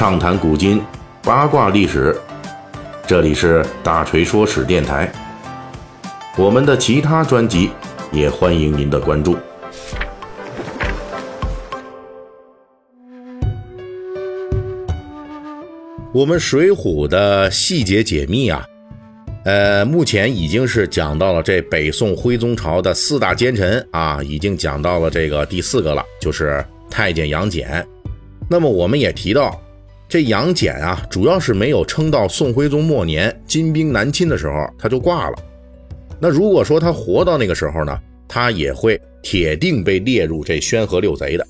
畅谈古今，八卦历史。这里是大锤说史电台。我们的其他专辑也欢迎您的关注。我们《水浒》的细节解密啊，呃，目前已经是讲到了这北宋徽宗朝的四大奸臣啊，已经讲到了这个第四个了，就是太监杨戬。那么我们也提到，这杨戬啊，主要是没有撑到宋徽宗末年金兵南侵的时候，他就挂了。那如果说他活到那个时候呢，他也会铁定被列入这宣和六贼的。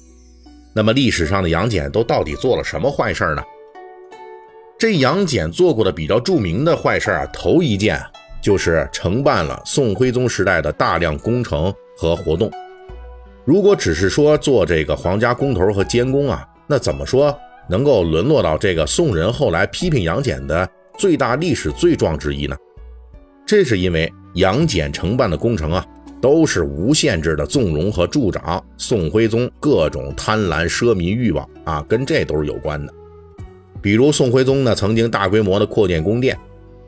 那么历史上的杨戬都到底做了什么坏事呢？这杨戬做过的比较著名的坏事啊，头一件就是承办了宋徽宗时代的大量工程和活动。如果只是说做这个皇家工头和监工啊，那怎么说能够沦落到这个宋人后来批评杨戬的最大历史罪状之一呢？这是因为杨戬承办的工程啊，都是无限制的纵容和助长宋徽宗各种贪婪奢靡欲望啊，跟这都是有关的。比如宋徽宗呢，曾经大规模的扩建宫殿，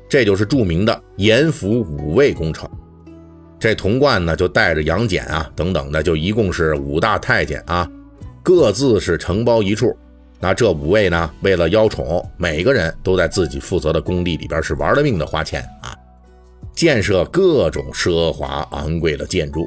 这就是著名的严府五卫工程。这童贯呢，就带着杨戬啊等等的，就一共是五大太监啊。各自是承包一处，那这五位呢？为了邀宠，每个人都在自己负责的工地里边是玩了命的花钱啊，建设各种奢华昂贵的建筑，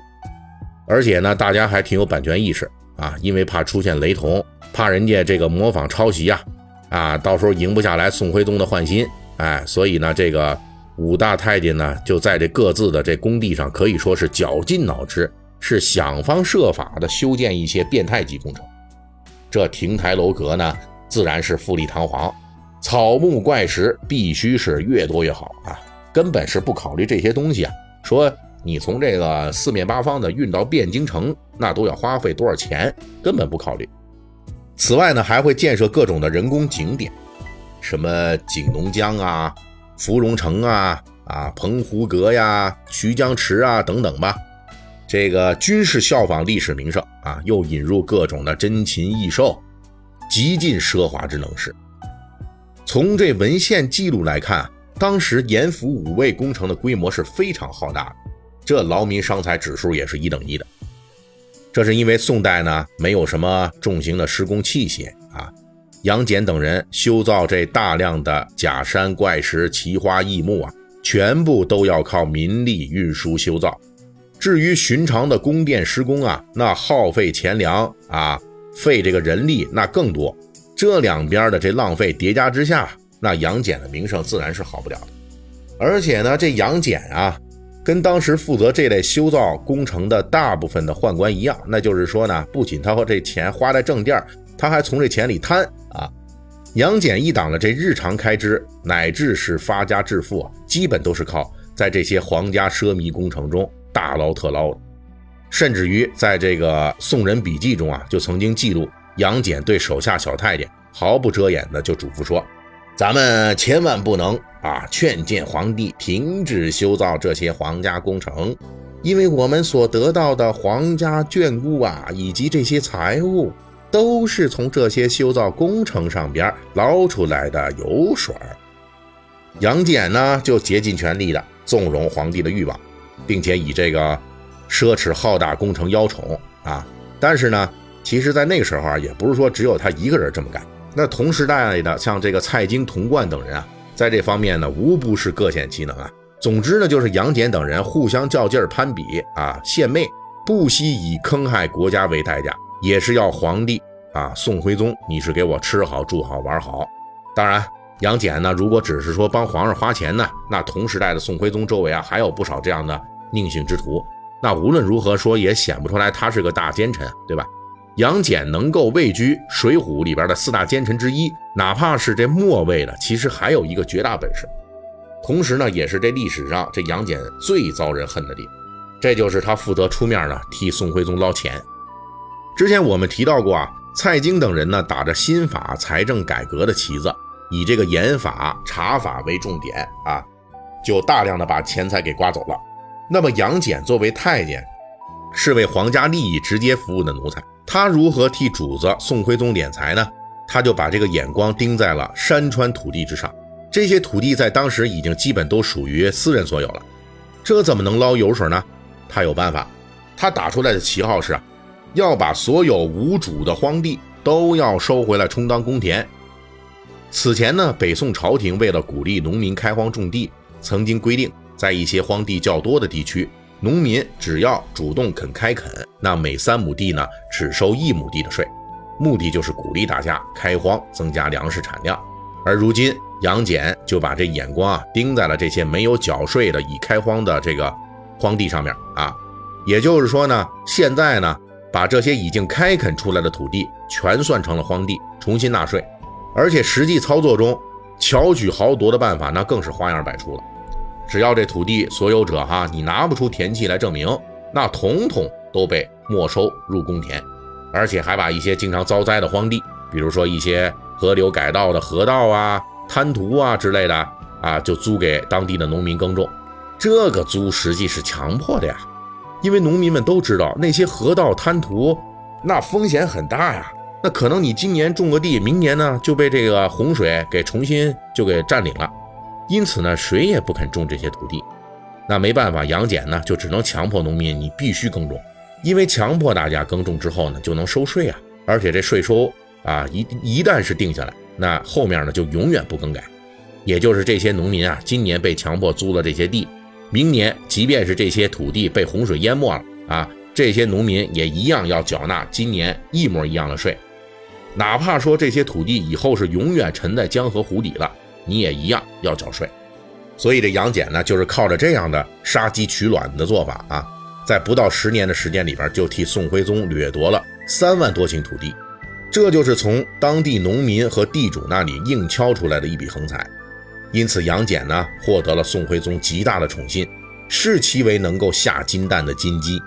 而且呢，大家还挺有版权意识啊，因为怕出现雷同，怕人家这个模仿抄袭呀，啊，到时候赢不下来宋徽宗的欢心，哎，所以呢，这个五大太监呢，就在这各自的这工地上，可以说是绞尽脑汁。是想方设法的修建一些变态级工程，这亭台楼阁呢，自然是富丽堂皇，草木怪石必须是越多越好啊，根本是不考虑这些东西啊。说你从这个四面八方的运到汴京城，那都要花费多少钱，根本不考虑。此外呢，还会建设各种的人工景点，什么景龙江啊、芙蓉城啊、啊澎湖阁呀、徐江池啊等等吧。这个军事效仿历史名胜啊，又引入各种的珍禽异兽，极尽奢华之能事。从这文献记录来看，当时严府五卫工程的规模是非常浩大的，这劳民伤财指数也是一等一的。这是因为宋代呢没有什么重型的施工器械啊，杨戬等人修造这大量的假山怪石、奇花异木啊，全部都要靠民力运输修造。至于寻常的宫殿施工啊，那耗费钱粮啊，费这个人力那更多。这两边的这浪费叠加之下，那杨戬的名声自然是好不了的。而且呢，这杨戬啊，跟当时负责这类修造工程的大部分的宦官一样，那就是说呢，不仅他和这钱花在正地儿，他还从这钱里贪啊。杨戬一党的这日常开支，乃至是发家致富啊，基本都是靠在这些皇家奢靡工程中。大捞特捞，甚至于在这个《宋人笔记》中啊，就曾经记录杨戬对手下小太监毫不遮掩的就嘱咐说：“咱们千万不能啊劝谏皇帝停止修造这些皇家工程，因为我们所得到的皇家眷顾啊，以及这些财物，都是从这些修造工程上边捞出来的油水。”杨戬呢，就竭尽全力的纵容皇帝的欲望。并且以这个奢侈浩大工程邀宠啊，但是呢，其实，在那个时候啊，也不是说只有他一个人这么干。那同时代的像这个蔡京、童贯等人啊，在这方面呢，无不是各显其能啊。总之呢，就是杨戬等人互相较劲儿、攀比啊，献媚，不惜以坑害国家为代价，也是要皇帝啊，宋徽宗，你是给我吃好、住好、玩好。当然。杨戬呢？如果只是说帮皇上花钱呢，那同时代的宋徽宗周围啊，还有不少这样的佞幸之徒。那无论如何说，也显不出来他是个大奸臣，对吧？杨戬能够位居《水浒》里边的四大奸臣之一，哪怕是这末位的，其实还有一个绝大本事。同时呢，也是这历史上这杨戬最遭人恨的地方，这就是他负责出面呢替宋徽宗捞钱。之前我们提到过啊，蔡京等人呢打着新法财政改革的旗子。以这个严法查法为重点啊，就大量的把钱财给刮走了。那么杨戬作为太监，是为皇家利益直接服务的奴才，他如何替主子宋徽宗敛财呢？他就把这个眼光盯在了山川土地之上。这些土地在当时已经基本都属于私人所有了，这怎么能捞油水呢？他有办法，他打出来的旗号是，要把所有无主的荒地都要收回来充当公田。此前呢，北宋朝廷为了鼓励农民开荒种地，曾经规定，在一些荒地较多的地区，农民只要主动肯开垦，那每三亩地呢，只收一亩地的税，目的就是鼓励大家开荒，增加粮食产量。而如今，杨戬就把这眼光啊盯在了这些没有缴税的已开荒的这个荒地上面啊，也就是说呢，现在呢，把这些已经开垦出来的土地全算成了荒地，重新纳税。而且实际操作中，巧取豪夺的办法那更是花样百出了。只要这土地所有者哈，你拿不出田契来证明，那统统都被没收入公田，而且还把一些经常遭灾的荒地，比如说一些。河流改道的河道啊、滩涂啊之类的啊，就租给当地的农民耕种。这个租实际是强迫的呀，因为农民们都知道那些河道滩涂那风险很大呀。那可能你今年种个地，明年呢就被这个洪水给重新就给占领了。因此呢，谁也不肯种这些土地。那没办法，杨戬呢就只能强迫农民你必须耕种，因为强迫大家耕种之后呢就能收税啊，而且这税收。啊，一一旦是定下来，那后面呢就永远不更改。也就是这些农民啊，今年被强迫租了这些地，明年即便是这些土地被洪水淹没了啊，这些农民也一样要缴纳今年一模一样的税。哪怕说这些土地以后是永远沉在江河湖底了，你也一样要缴税。所以这杨戬呢，就是靠着这样的杀鸡取卵的做法啊，在不到十年的时间里边，就替宋徽宗掠夺了三万多顷土地。这就是从当地农民和地主那里硬敲出来的一笔横财，因此杨戬呢获得了宋徽宗极大的宠信，视其为能够下金蛋的金鸡。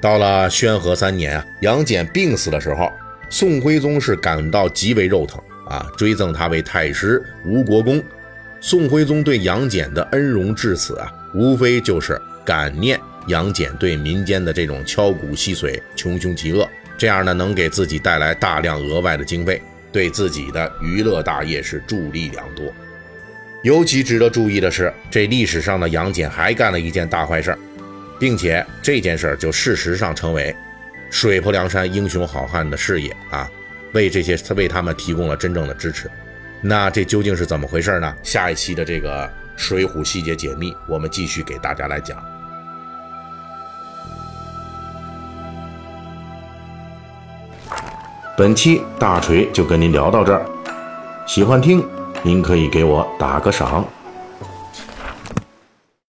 到了宣和三年啊，杨戬病死的时候，宋徽宗是感到极为肉疼啊，追赠他为太师吴国公。宋徽宗对杨戬的恩荣至此啊，无非就是感念杨戬对民间的这种敲骨吸髓、穷凶极恶。这样呢，能给自己带来大量额外的经费，对自己的娱乐大业是助力良多。尤其值得注意的是，这历史上的杨戬还干了一件大坏事，并且这件事就事实上成为水泊梁山英雄好汉的事业啊，为这些为他们提供了真正的支持。那这究竟是怎么回事呢？下一期的这个《水浒细节解密》，我们继续给大家来讲。本期大锤就跟您聊到这儿，喜欢听您可以给我打个赏。